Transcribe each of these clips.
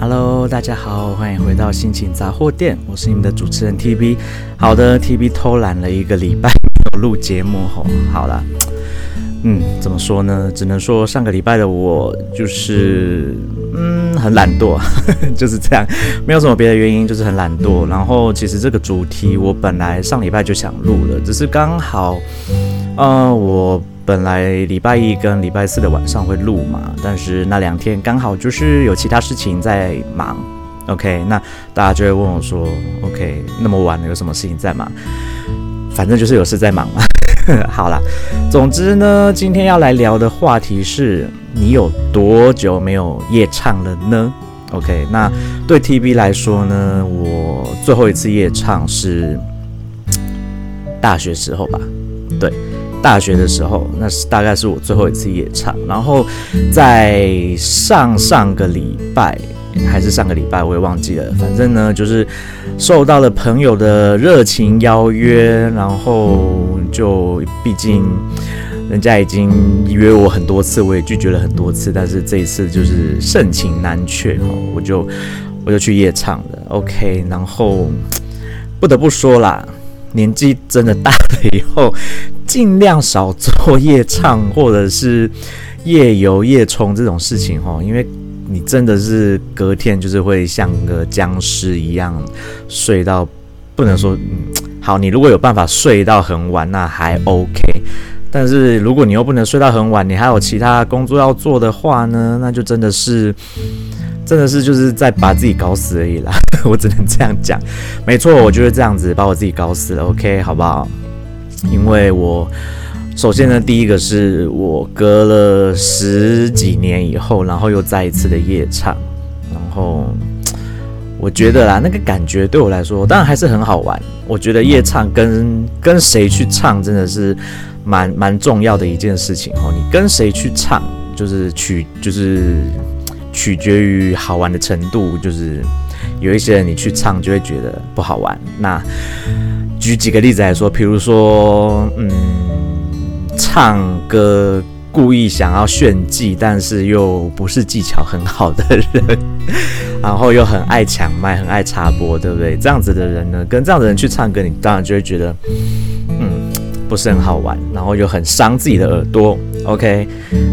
Hello，大家好，欢迎回到心情杂货店，我是你们的主持人 TB。好的，TB 偷懒了一个礼拜没有录节目吼，好了，嗯，怎么说呢？只能说上个礼拜的我就是嗯很懒惰，就是这样，没有什么别的原因，就是很懒惰。然后其实这个主题我本来上礼拜就想录了，只是刚好，呃，我。本来礼拜一跟礼拜四的晚上会录嘛，但是那两天刚好就是有其他事情在忙。OK，那大家就会问我说：“OK，那么晚了有什么事情在忙？”反正就是有事在忙嘛。好啦，总之呢，今天要来聊的话题是你有多久没有夜唱了呢？OK，那对 TB 来说呢，我最后一次夜唱是大学时候吧，对。大学的时候，那是大概是我最后一次夜唱。然后在上上个礼拜还是上个礼拜，我也忘记了。反正呢，就是受到了朋友的热情邀约，然后就毕竟人家已经约我很多次，我也拒绝了很多次。但是这一次就是盛情难却哈，我就我就去夜唱了。OK，然后不得不说啦，年纪真的大了以后。尽量少做夜唱或者是夜游夜冲这种事情哈，因为你真的是隔天就是会像个僵尸一样睡到不能说嗯好，你如果有办法睡到很晚那还 OK，但是如果你又不能睡到很晚，你还有其他工作要做的话呢，那就真的是真的是就是在把自己搞死而已啦，我只能这样讲，没错，我就是这样子把我自己搞死了，OK 好不好？因为我首先呢，第一个是我隔了十几年以后，然后又再一次的夜唱，然后我觉得啦，那个感觉对我来说，当然还是很好玩。我觉得夜唱跟跟谁去唱真的是蛮蛮重要的一件事情哦。你跟谁去唱，就是取就是取决于好玩的程度，就是有一些人你去唱就会觉得不好玩，那。举几个例子来说，比如说，嗯，唱歌故意想要炫技，但是又不是技巧很好的人，然后又很爱抢麦、很爱插播，对不对？这样子的人呢，跟这样的人去唱歌，你当然就会觉得，嗯，不是很好玩，然后又很伤自己的耳朵。OK，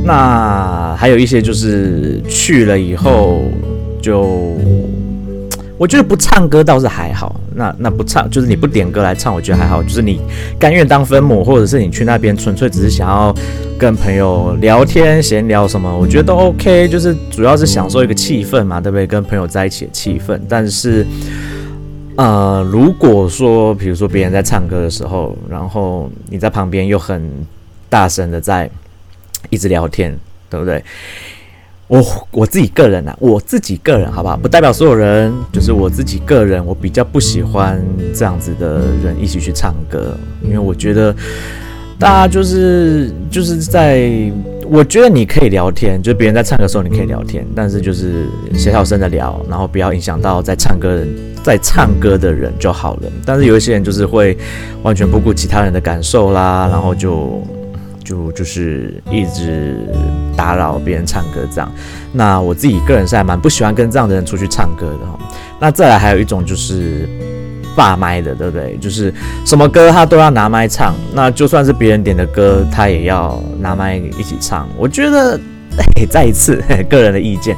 那还有一些就是去了以后就。我觉得不唱歌倒是还好，那那不唱就是你不点歌来唱，我觉得还好。就是你甘愿当分母，或者是你去那边纯粹只是想要跟朋友聊天闲聊什么，我觉得都 OK。就是主要是享受一个气氛嘛，对不对？跟朋友在一起的气氛。但是，呃，如果说比如说别人在唱歌的时候，然后你在旁边又很大声的在一直聊天，对不对？我我自己个人啊，我自己个人，好不好？不代表所有人，就是我自己个人，我比较不喜欢这样子的人一起去唱歌，因为我觉得大家就是就是在，我觉得你可以聊天，就是别人在唱歌的时候你可以聊天，但是就是小小声的聊，然后不要影响到在唱歌人在唱歌的人就好了。但是有一些人就是会完全不顾其他人的感受啦，然后就。就就是一直打扰别人唱歌这样，那我自己个人是还蛮不喜欢跟这样的人出去唱歌的。那再来还有一种就是霸麦的，对不对？就是什么歌他都要拿麦唱，那就算是别人点的歌，他也要拿麦一起唱。我觉得，再一次 个人的意见，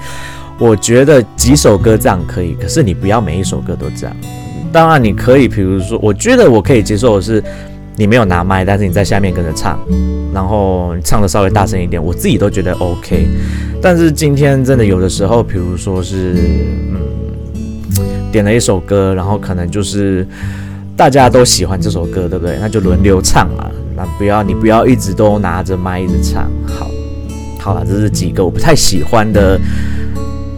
我觉得几首歌这样可以，可是你不要每一首歌都这样。当然你可以，比如说，我觉得我可以接受的是。你没有拿麦，但是你在下面跟着唱，然后唱的稍微大声一点，我自己都觉得 OK。但是今天真的有的时候，比如说是嗯，点了一首歌，然后可能就是大家都喜欢这首歌，对不对？那就轮流唱嘛。那不要你不要一直都拿着麦一直唱。好，好了，这是几个我不太喜欢的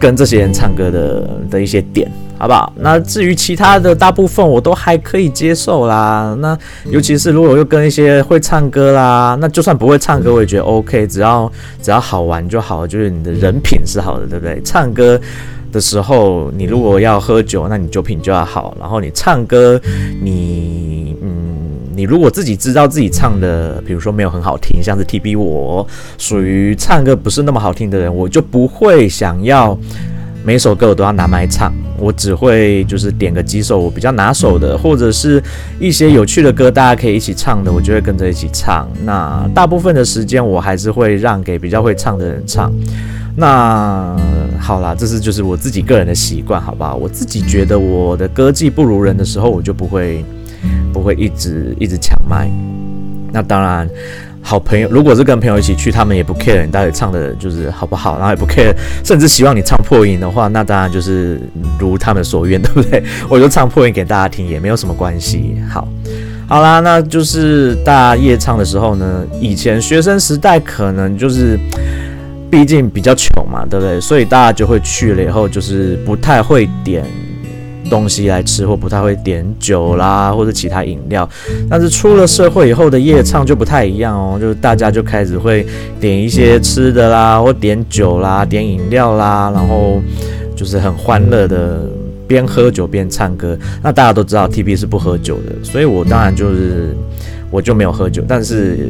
跟这些人唱歌的的一些点。好不好？那至于其他的大部分我都还可以接受啦。那尤其是如果又跟一些会唱歌啦，那就算不会唱歌我也觉得 OK，只要只要好玩就好，就是你的人品是好的，对不对？唱歌的时候你如果要喝酒，那你酒品就要好。然后你唱歌，你，你如果自己知道自己唱的，比如说没有很好听，像是 TB 我属于唱歌不是那么好听的人，我就不会想要。每首歌我都要拿麦唱，我只会就是点个几首我比较拿手的，或者是一些有趣的歌，大家可以一起唱的，我就会跟着一起唱。那大部分的时间我还是会让给比较会唱的人唱。那好啦，这是就是我自己个人的习惯，好不好？我自己觉得我的歌技不如人的时候，我就不会不会一直一直抢麦。那当然。好朋友，如果是跟朋友一起去，他们也不 care 你到底唱的就是好不好，然后也不 care，甚至希望你唱破音的话，那当然就是如他们所愿，对不对？我就唱破音给大家听，也没有什么关系。好，好啦，那就是大家夜唱的时候呢，以前学生时代可能就是，毕竟比较穷嘛，对不对？所以大家就会去了以后，就是不太会点。东西来吃，或不太会点酒啦，或者其他饮料。但是出了社会以后的夜唱就不太一样哦，就是大家就开始会点一些吃的啦，或点酒啦，点饮料啦，然后就是很欢乐的边喝酒边唱歌。那大家都知道 TB 是不喝酒的，所以我当然就是。我就没有喝酒，但是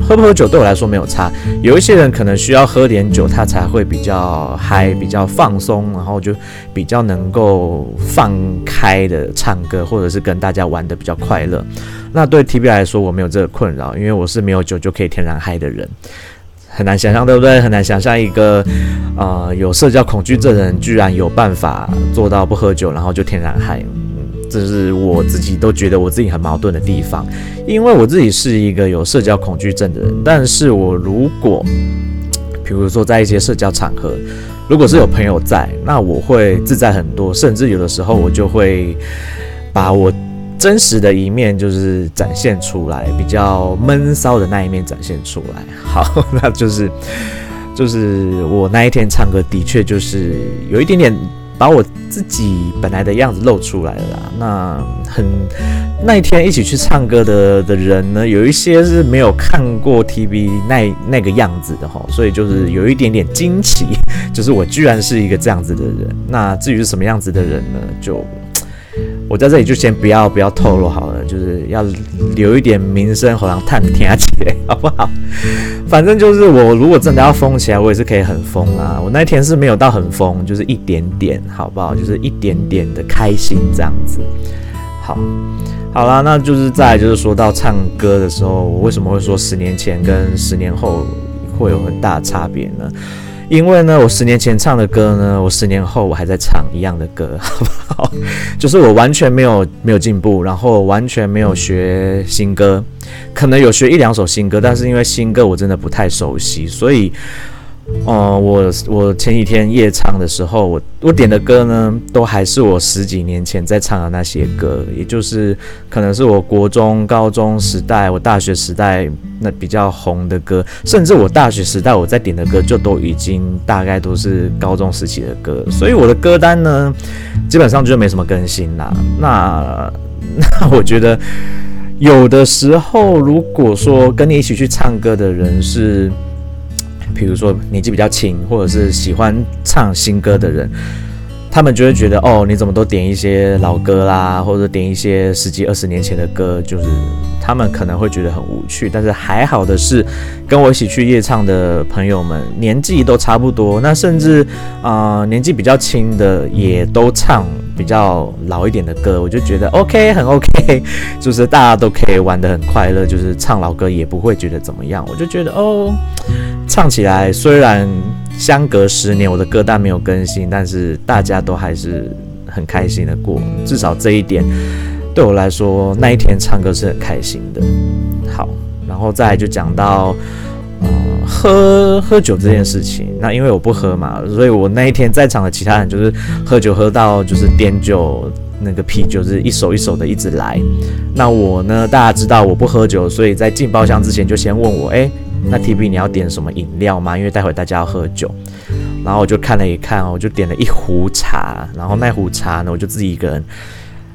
喝不喝酒对我来说没有差。有一些人可能需要喝点酒，他才会比较嗨，比较放松，然后就比较能够放开的唱歌，或者是跟大家玩得比较快乐。那对 TB 来说，我没有这个困扰，因为我是没有酒就可以天然嗨的人。很难想象，对不对？很难想象一个呃有社交恐惧症的人，居然有办法做到不喝酒，然后就天然嗨。这是我自己都觉得我自己很矛盾的地方，因为我自己是一个有社交恐惧症的人，但是我如果，比如说在一些社交场合，如果是有朋友在，那我会自在很多，甚至有的时候我就会把我真实的一面就是展现出来，比较闷骚的那一面展现出来。好，那就是就是我那一天唱歌的确就是有一点点。把我自己本来的样子露出来了啦。那很那一天一起去唱歌的的人呢，有一些是没有看过 TV 那那个样子的哈，所以就是有一点点惊奇，就是我居然是一个这样子的人。那至于是什么样子的人呢，就。我在这里就先不要不要透露好了，就是要留一点名声，好让他们听起来，好不好？反正就是我如果真的要疯起来，我也是可以很疯啊。我那天是没有到很疯，就是一点点，好不好？就是一点点的开心这样子。好，好啦，那就是再就是说到唱歌的时候，我为什么会说十年前跟十年后会有很大差别呢？因为呢，我十年前唱的歌呢，我十年后我还在唱一样的歌，好不好？就是我完全没有没有进步，然后完全没有学新歌，可能有学一两首新歌，但是因为新歌我真的不太熟悉，所以。哦、我我前几天夜唱的时候，我我点的歌呢，都还是我十几年前在唱的那些歌，也就是可能是我国中、高中时代、我大学时代那比较红的歌，甚至我大学时代我在点的歌，就都已经大概都是高中时期的歌，所以我的歌单呢，基本上就没什么更新啦。那 那我觉得有的时候，如果说跟你一起去唱歌的人是。比如说年纪比较轻，或者是喜欢唱新歌的人，他们就会觉得哦，你怎么都点一些老歌啦，或者点一些十几二十年前的歌，就是他们可能会觉得很无趣。但是还好的是，跟我一起去夜唱的朋友们年纪都差不多，那甚至啊、年纪比较轻的也都唱比较老一点的歌，我就觉得 OK 很 OK，就是大家都可以玩得很快乐，就是唱老歌也不会觉得怎么样，我就觉得哦。唱起来虽然相隔十年，我的歌单没有更新，但是大家都还是很开心的过。至少这一点对我来说，那一天唱歌是很开心的。好，然后再就讲到，喝喝酒这件事情。那因为我不喝嘛，所以我那一天在场的其他人就是喝酒喝到就是点酒那个啤酒是一手一手的一直来。那我呢，大家知道我不喝酒，所以在进包厢之前就先问我，哎。那 TB 你要点什么饮料吗？因为待会大家要喝酒，然后我就看了一看，我就点了一壶茶，然后那壶茶呢，我就自己一个人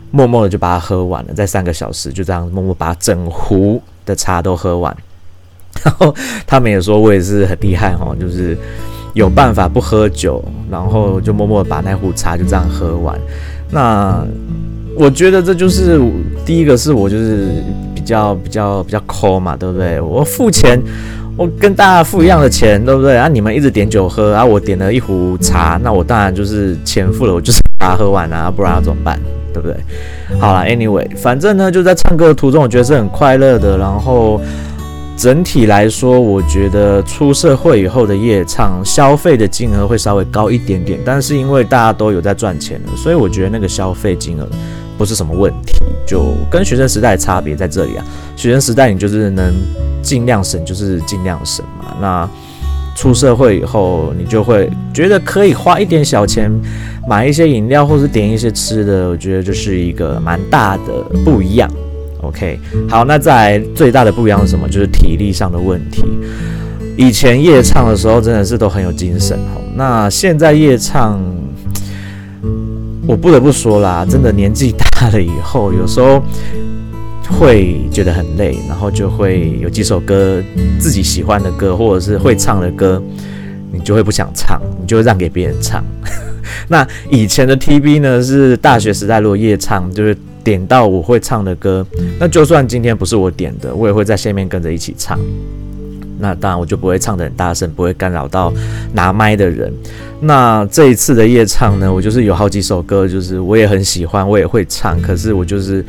默默的就把它喝完了，在三个小时就这样默默把整壶的茶都喝完。然后他们也说我也是很厉害哦，就是有办法不喝酒，然后就默默把那壶茶就这样喝完。那我觉得这就是第一个是我就是比较比较比较抠嘛，对不对？我付钱。我跟大家付一样的钱，对不对？啊，你们一直点酒喝，啊，我点了一壶茶，那我当然就是钱付了，我就是把它喝完啊，不然要怎么办？对不对？好了，anyway，反正呢，就在唱歌的途中，我觉得是很快乐的。然后整体来说，我觉得出社会以后的夜唱消费的金额会稍微高一点点，但是因为大家都有在赚钱了，所以我觉得那个消费金额不是什么问题。就跟学生时代的差别在这里啊，学生时代你就是能尽量省，就是尽量省嘛。那出社会以后，你就会觉得可以花一点小钱买一些饮料，或是点一些吃的。我觉得这是一个蛮大的不一样。OK，好，那再来最大的不一样是什么？就是体力上的问题。以前夜唱的时候真的是都很有精神哦，那现在夜唱，我不得不说啦，真的年纪大了以后，有时候。会觉得很累，然后就会有几首歌自己喜欢的歌，或者是会唱的歌，你就会不想唱，你就会让给别人唱。那以前的 TV 呢，是大学时代如果夜唱，就是点到我会唱的歌，那就算今天不是我点的，我也会在下面跟着一起唱。那当然我就不会唱得很大声，不会干扰到拿麦的人。那这一次的夜唱呢，我就是有好几首歌，就是我也很喜欢，我也会唱，可是我就是。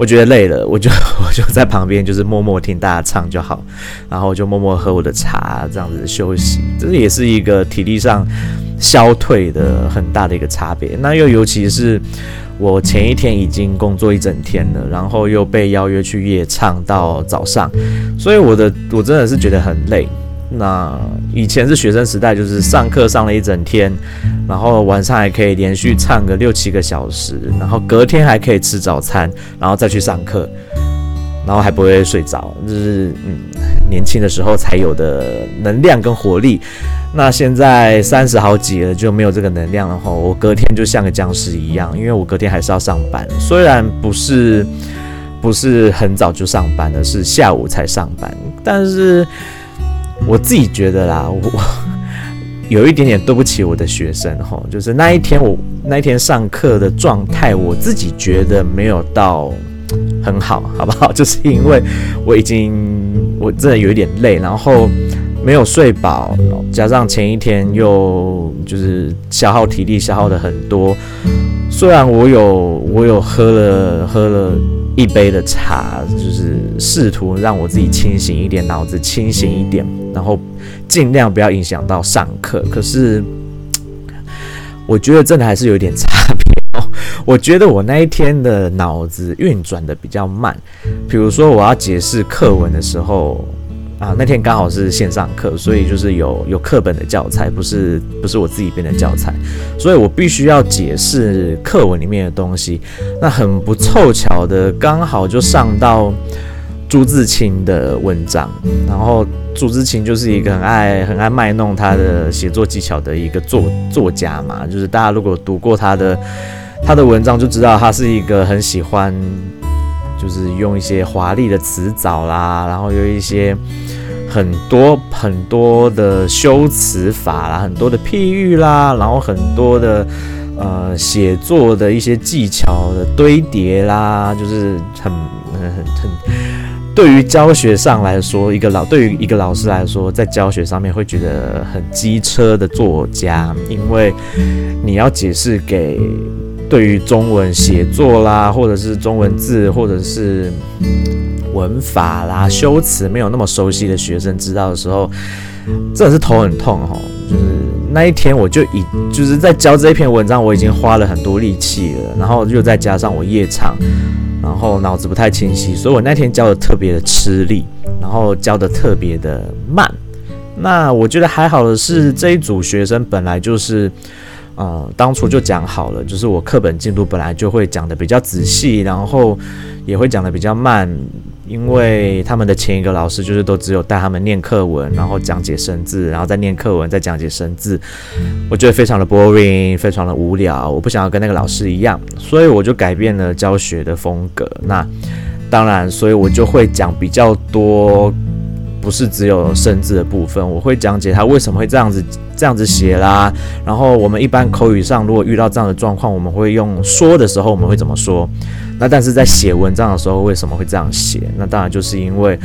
我觉得累了，我就 我就在旁边，就是默默听大家唱就好，然后就默默喝我的茶，这样子休息。这也是一个体力上消退的很大的一个差别。那又尤其是我前一天已经工作一整天了，然后又被邀约去夜唱到早上，所以我的我真的是觉得很累。那以前是学生时代，就是上课上了一整天，然后晚上还可以连续唱个六七个小时，然后隔天还可以吃早餐，然后再去上课，然后还不会睡着，就是嗯，年轻的时候才有的能量跟活力。那现在三十好几了，就没有这个能量了哈。我隔天就像个僵尸一样，因为我隔天还是要上班，虽然不是不是很早就上班的，是下午才上班，但是。我自己觉得啦，我有一点点对不起我的学生哈，就是那一天我那一天上课的状态，我自己觉得没有到很好，好不好？就是因为我已经我真的有一点累，然后没有睡饱，加上前一天又就是消耗体力消耗的很多，虽然我有我有喝了喝了。一杯的茶，就是试图让我自己清醒一点，脑子清醒一点，然后尽量不要影响到上课。可是，我觉得真的还是有点差别哦。我觉得我那一天的脑子运转的比较慢，比如说我要解释课文的时候。啊，那天刚好是线上课，所以就是有有课本的教材，不是不是我自己编的教材，所以我必须要解释课文里面的东西。那很不凑巧的，刚好就上到朱自清的文章，然后朱自清就是一个很爱很爱卖弄他的写作技巧的一个作作家嘛，就是大家如果读过他的他的文章，就知道他是一个很喜欢。就是用一些华丽的词藻啦，然后有一些很多很多的修辞法啦，很多的譬喻啦，然后很多的呃写作的一些技巧的堆叠啦，就是很很很对于教学上来说，一个老对于一个老师来说，在教学上面会觉得很机车的作家，因为你要解释给。对于中文写作啦，或者是中文字，或者是文法啦、修辞没有那么熟悉的学生知道的时候，真的是头很痛哈。就是那一天，我就已就是在教这一篇文章，我已经花了很多力气了，然后又再加上我夜唱，然后脑子不太清晰，所以我那天教的特别的吃力，然后教的特别的慢。那我觉得还好的是，这一组学生本来就是。呃，当初就讲好了，就是我课本进度本来就会讲得比较仔细，然后也会讲得比较慢，因为他们的前一个老师就是都只有带他们念课文，然后讲解生字，然后再念课文，再讲解生字，我觉得非常的 boring，非常的无聊，我不想要跟那个老师一样，所以我就改变了教学的风格。那当然，所以我就会讲比较多不是只有生字的部分，我会讲解它为什么会这样子这样子写啦。然后我们一般口语上如果遇到这样的状况，我们会用说的时候我们会怎么说？那但是在写文章的时候为什么会这样写？那当然就是因为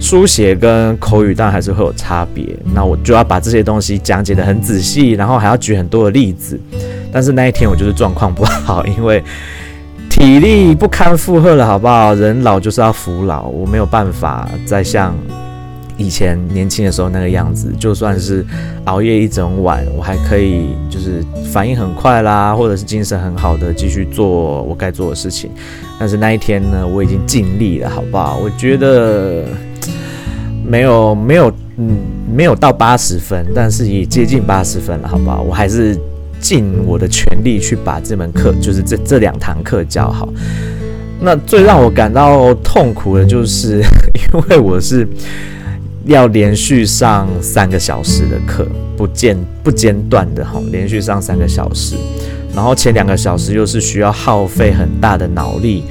书写跟口语当然还是会有差别。那我就要把这些东西讲解得很仔细，然后还要举很多的例子。但是那一天我就是状况不好，因为。体力不堪负荷了，好不好？人老就是要服老，我没有办法再像以前年轻的时候那个样子。就算是熬夜一整晚，我还可以就是反应很快啦，或者是精神很好的继续做我该做的事情。但是那一天呢，我已经尽力了，好不好？我觉得没有没有嗯没有到八十分，但是也接近八十分了，好不好？我还是。尽我的全力去把这门课，就是这这两堂课教好。那最让我感到痛苦的就是，因为我是要连续上三个小时的课，不间不间断的哈，连续上三个小时。然后前两个小时又是需要耗费很大的脑力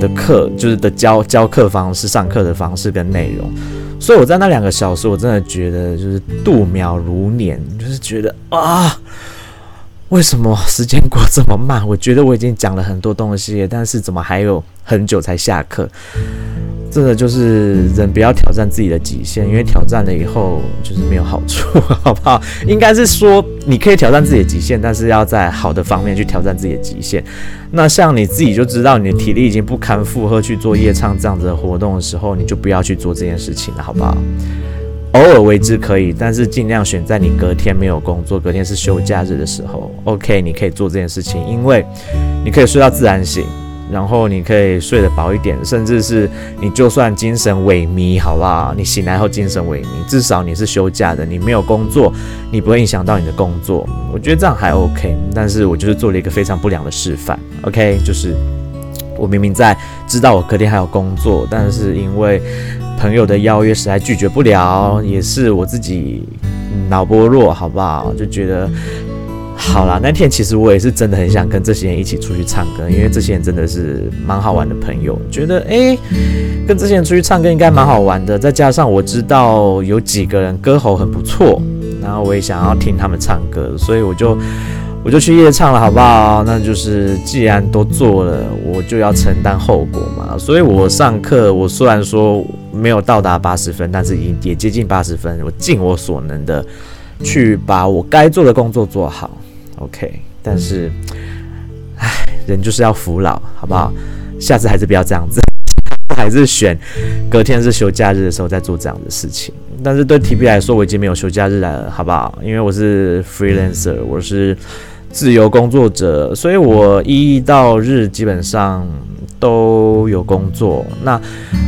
的课，就是的教教课方式、上课的方式跟内容。所以我在那两个小时，我真的觉得就是度秒如年，就是觉得啊。为什么时间过这么慢？我觉得我已经讲了很多东西，但是怎么还有很久才下课？真的就是人不要挑战自己的极限，因为挑战了以后就是没有好处，好不好？应该是说你可以挑战自己的极限，但是要在好的方面去挑战自己的极限。那像你自己就知道你的体力已经不堪负荷去做夜唱这样子的活动的时候，你就不要去做这件事情了，好不好？偶尔为之可以，但是尽量选在你隔天没有工作、隔天是休假日的时候。OK，你可以做这件事情，因为你可以睡到自然醒，然后你可以睡得饱一点，甚至是你就算精神萎靡，好不好？你醒来后精神萎靡，至少你是休假的，你没有工作，你不会影响到你的工作。我觉得这样还 OK，但是我就是做了一个非常不良的示范。OK，就是我明明在知道我隔天还有工作，但是因为。朋友的邀约实在拒绝不了，也是我自己脑波弱，好不好？就觉得好啦。那天其实我也是真的很想跟这些人一起出去唱歌，因为这些人真的是蛮好玩的朋友。觉得诶、跟这些人出去唱歌应该蛮好玩的。再加上我知道有几个人歌喉很不错，然后我也想要听他们唱歌，所以我就。我就去夜唱了，好不好？那就是既然都做了，我就要承担后果嘛。所以我上课，我虽然说没有到达八十分，但是也也接近八十分。我尽我所能的去把我该做的工作做好，OK。但是，唉，人就是要服老，好不好？下次还是不要这样子，还是选隔天是休假日的时候再做这样的事情。但是对 TB 来说，我已经没有休假日了，好不好？因为我是 freelancer，我是。自由工作者，所以我一到日基本上都有工作。那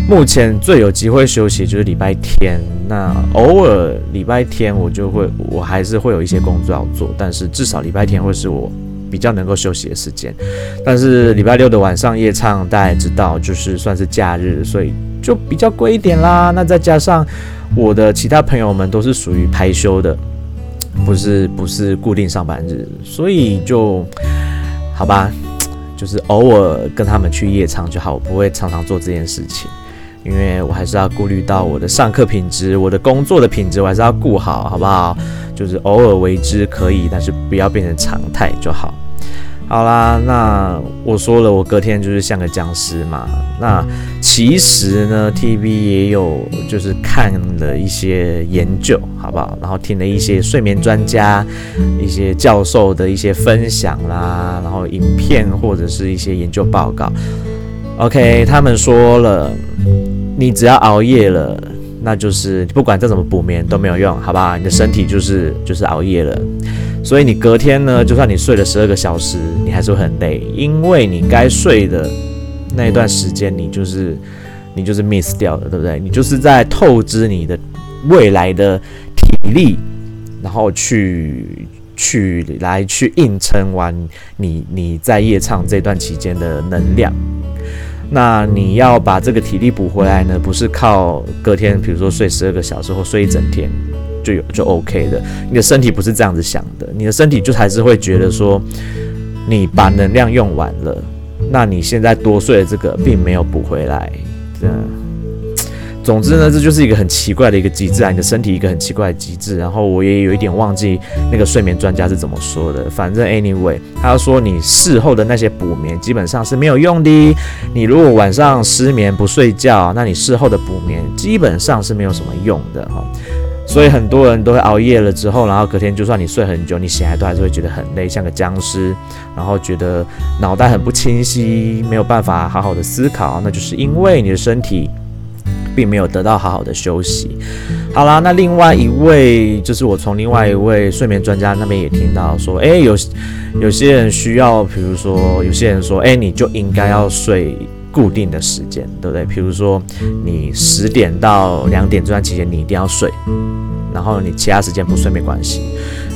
目前最有机会休息就是礼拜天。那偶尔礼拜天我就会，我还是会有一些工作要做，但是至少礼拜天会是我比较能够休息的时间。但是礼拜六的晚上夜唱，大家也知道，就是算是假日，所以就比较贵一点啦。那再加上我的其他朋友们都是属于排休的。不是不是固定上班日，所以就好吧，就是偶尔跟他们去夜唱就好，我不会常常做这件事情，因为我还是要顾虑到我的上课品质，我的工作的品质，我还是要顾好，好不好？就是偶尔为之可以，但是不要变成常态就好。好啦，那我说了，我隔天就是像个僵尸嘛。那其实呢，TB 也有就是看了一些研究，好不好？然后听了一些睡眠专家、一些教授的一些分享啦，然后影片或者是一些研究报告。OK，他们说了，你只要熬夜了，那就是不管再怎么补眠都没有用，好吧？你的身体就是就是熬夜了。所以你隔天呢，就算你睡了十二个小时，你还是会很累，因为你该睡的那一段时间，你就是你就是 miss 掉了，对不对？你就是在透支你的未来的体力，然后去去来去硬撑完你你在夜唱这段期间的能量。那你要把这个体力补回来呢，不是靠隔天，比如说睡十二个小时或睡一整天。就有就 OK 的，你的身体不是这样子想的，你的身体就还是会觉得说，你把能量用完了，那你现在多睡的这个并没有补回来，这总之呢，这就是一个很奇怪的一个机制啊，你的身体一个很奇怪的机制。然后我也有一点忘记那个睡眠专家是怎么说的。反正 anyway，他说你事后的那些补眠基本上是没有用的。你如果晚上失眠不睡觉，那你事后的补眠基本上是没有什么用的哈。所以很多人都会熬夜了之后，然后隔天就算你睡很久，你醒来都还是会觉得很累，像个僵尸，然后觉得脑袋很不清晰，没有办法好好的思考，那就是因为你的身体。并没有得到好好的休息。好啦，那另外一位就是我从另外一位睡眠专家那边也听到说，诶，有有些人需要，比如说有些人说，诶，你就应该要睡固定的时间，对不对？比如说你十点到两点这段期间你一定要睡，然后你其他时间不睡没关系。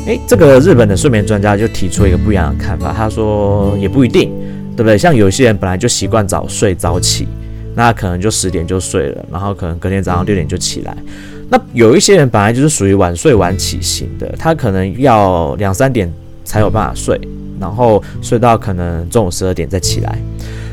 诶，这个日本的睡眠专家就提出一个不一样的看法，他说也不一定，对不对？像有些人本来就习惯早睡早起。那可能就十点就睡了，然后可能隔天早上六点就起来。那有一些人本来就是属于晚睡晚起型的，他可能要两三点才有办法睡，然后睡到可能中午十二点再起来。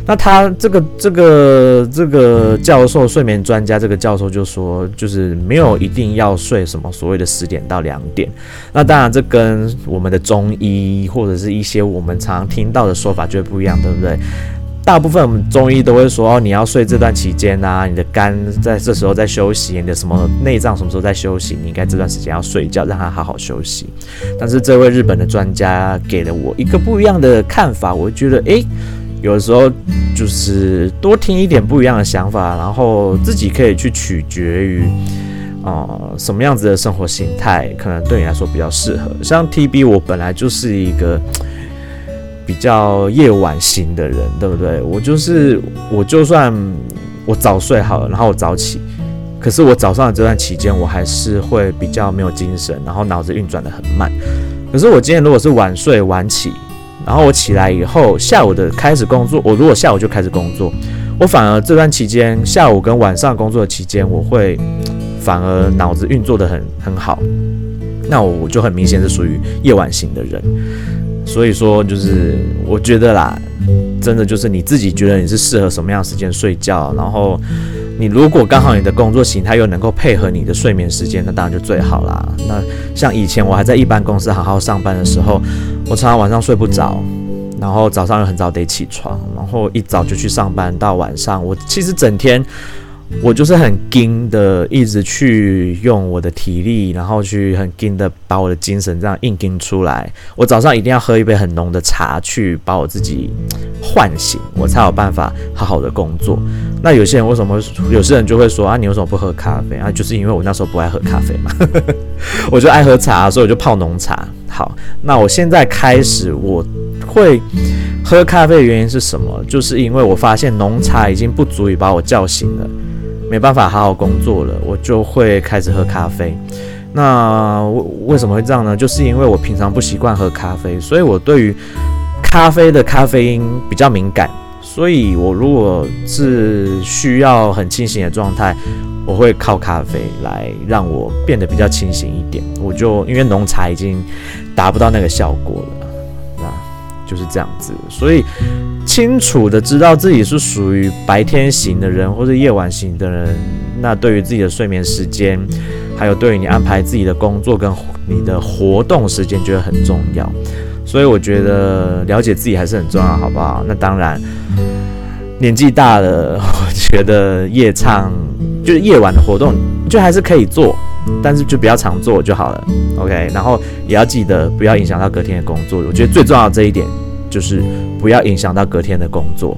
那他这个这个这个教授睡眠专家这个教授就说，就是没有一定要睡什么所谓的十点到两点。那当然这跟我们的中医或者是一些我们常听到的说法就会不一样，对不对？大部分我们中医都会说，你要睡这段期间啊，你的肝在这时候在休息，你的什么内脏什么时候在休息，你应该这段时间要睡觉，让它好好休息。但是这位日本的专家给了我一个不一样的看法，我觉得诶，有时候就是多听一点不一样的想法，然后自己可以去取决于啊、呃、什么样子的生活形态可能对你来说比较适合。像 TB，我本来就是一个。比较夜晚型的人，对不对？我就是，我就算我早睡好了，然后我早起，可是我早上的这段期间，我还是会比较没有精神，然后脑子运转的很慢。可是我今天如果是晚睡晚起，然后我起来以后，下午的开始工作，我如果下午就开始工作，我反而这段期间，下午跟晚上工作的期间，我会反而脑子运作的很很好。那我就很明显是属于夜晚型的人。所以说，就是我觉得啦，真的就是你自己觉得你是适合什么样时间睡觉，然后你如果刚好你的工作形态又能够配合你的睡眠时间，那当然就最好啦。那像以前我还在一般公司好好上班的时候，我常常晚上睡不着，然后早上又很早得起床，然后一早就去上班，到晚上我其实整天。我就是很紧的，一直去用我的体力，然后去很紧的把我的精神这样硬紧出来。我早上一定要喝一杯很浓的茶，去把我自己唤醒，我才有办法好好的工作。那有些人为什么？有些人就会说啊，你为什么不喝咖啡啊？就是因为我那时候不爱喝咖啡嘛，我就爱喝茶，所以我就泡浓茶。好，那我现在开始我会喝咖啡的原因是什么？就是因为我发现浓茶已经不足以把我叫醒了。没办法好好工作了，我就会开始喝咖啡。那为为什么会这样呢？就是因为我平常不习惯喝咖啡，所以我对于咖啡的咖啡因比较敏感。所以我如果是需要很清醒的状态，我会靠咖啡来让我变得比较清醒一点。我就因为浓茶已经达不到那个效果了，就是这样子。所以。清楚的知道自己是属于白天型的人或者夜晚型的人，那对于自己的睡眠时间，还有对于你安排自己的工作跟你的活动时间，觉得很重要。所以我觉得了解自己还是很重要，好不好？那当然，年纪大了，我 觉得夜唱就是夜晚的活动，就还是可以做，但是就不要常做就好了。OK，然后也要记得不要影响到隔天的工作。我觉得最重要的这一点。就是不要影响到隔天的工作，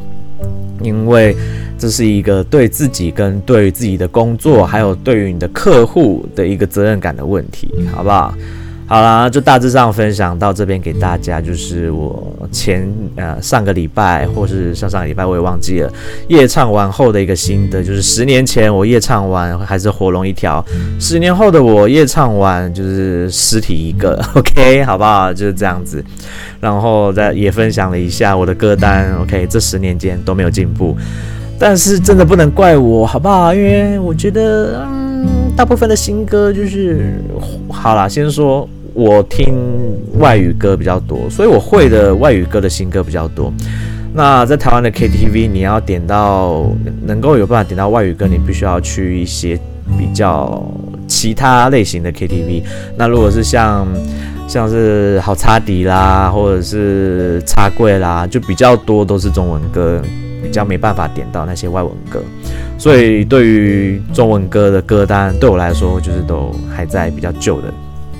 因为这是一个对自己跟对于自己的工作，还有对于你的客户的一个责任感的问题，好不好？好啦，就大致上分享到这边给大家，就是我前呃上个礼拜或是上上个礼拜我也忘记了夜唱完后的一个心得，就是十年前我夜唱完还是活龙一条，十年后的我夜唱完就是尸体一个，OK 好不好？就是这样子，然后再也分享了一下我的歌单，OK 这十年间都没有进步，但是真的不能怪我，好不好？因为我觉得嗯大部分的新歌就是好啦，先说。我听外语歌比较多，所以我会的外语歌的新歌比较多。那在台湾的 KTV，你要点到能够有办法点到外语歌，你必须要去一些比较其他类型的 KTV。那如果是像像是好擦迪啦，或者是擦柜啦，就比较多都是中文歌，比较没办法点到那些外文歌。所以对于中文歌的歌单，对我来说就是都还在比较旧的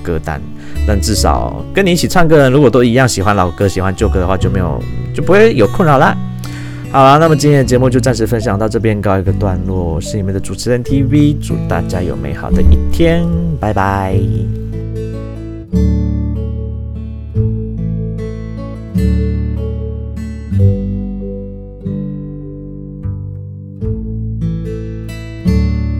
歌单。但至少跟你一起唱歌的人，如果都一样喜欢老歌、喜欢旧歌的话，就没有就不会有困扰啦。好啦，那么今天的节目就暂时分享到这边，告一个段落。我是你们的主持人 TV，祝大家有美好的一天，拜拜。